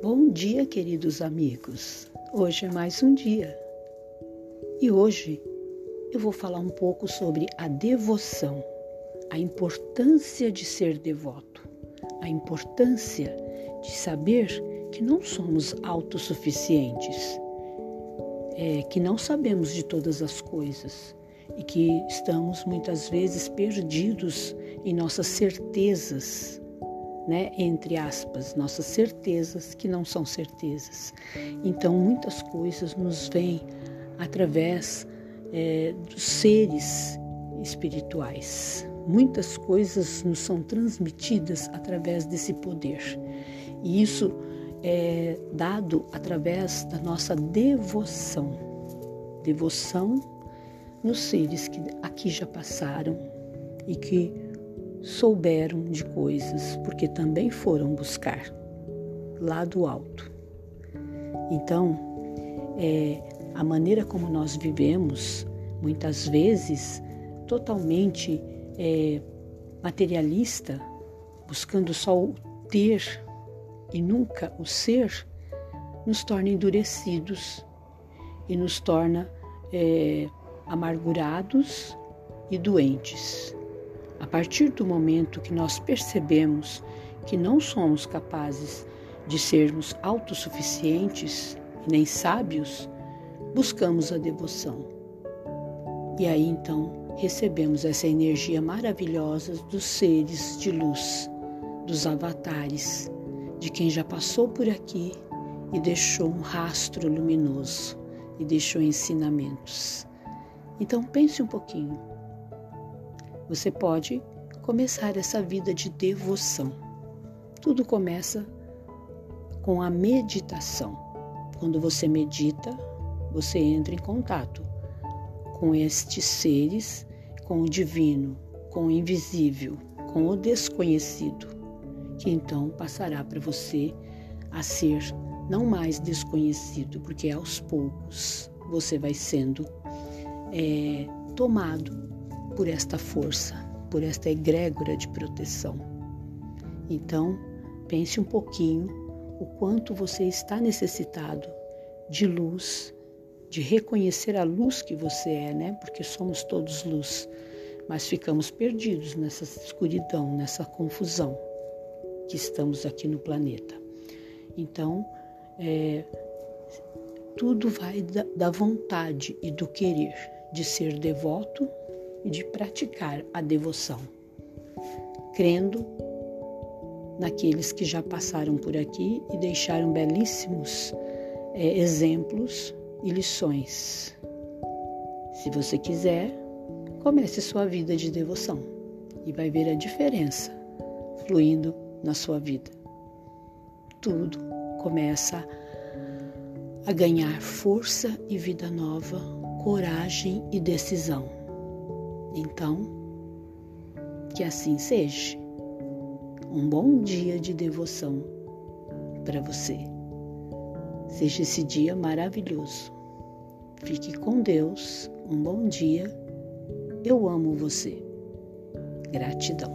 Bom dia, queridos amigos. Hoje é mais um dia. E hoje eu vou falar um pouco sobre a devoção, a importância de ser devoto, a importância de saber que não somos autossuficientes, é, que não sabemos de todas as coisas e que estamos muitas vezes perdidos em nossas certezas né, entre aspas, nossas certezas que não são certezas. Então, muitas coisas nos vêm através é, dos seres espirituais. Muitas coisas nos são transmitidas através desse poder. E isso é dado através da nossa devoção. Devoção nos seres que aqui já passaram e que souberam de coisas, porque também foram buscar lá do alto. Então, é, a maneira como nós vivemos, muitas vezes totalmente é, materialista, buscando só o ter e nunca o ser, nos torna endurecidos e nos torna é, amargurados e doentes. A partir do momento que nós percebemos que não somos capazes de sermos autossuficientes nem sábios, buscamos a devoção. E aí então recebemos essa energia maravilhosa dos seres de luz, dos avatares, de quem já passou por aqui e deixou um rastro luminoso e deixou ensinamentos. Então pense um pouquinho. Você pode começar essa vida de devoção. Tudo começa com a meditação. Quando você medita, você entra em contato com estes seres, com o divino, com o invisível, com o desconhecido, que então passará para você a ser não mais desconhecido, porque aos poucos você vai sendo é, tomado por esta força, por esta egrégora de proteção. Então, pense um pouquinho o quanto você está necessitado de luz, de reconhecer a luz que você é, né? Porque somos todos luz, mas ficamos perdidos nessa escuridão, nessa confusão que estamos aqui no planeta. Então, é, tudo vai da, da vontade e do querer de ser devoto e de praticar a devoção, crendo naqueles que já passaram por aqui e deixaram belíssimos é, exemplos e lições. Se você quiser, comece sua vida de devoção e vai ver a diferença fluindo na sua vida. Tudo começa a ganhar força e vida nova, coragem e decisão. Então, que assim seja. Um bom dia de devoção para você. Seja esse dia maravilhoso. Fique com Deus. Um bom dia. Eu amo você. Gratidão.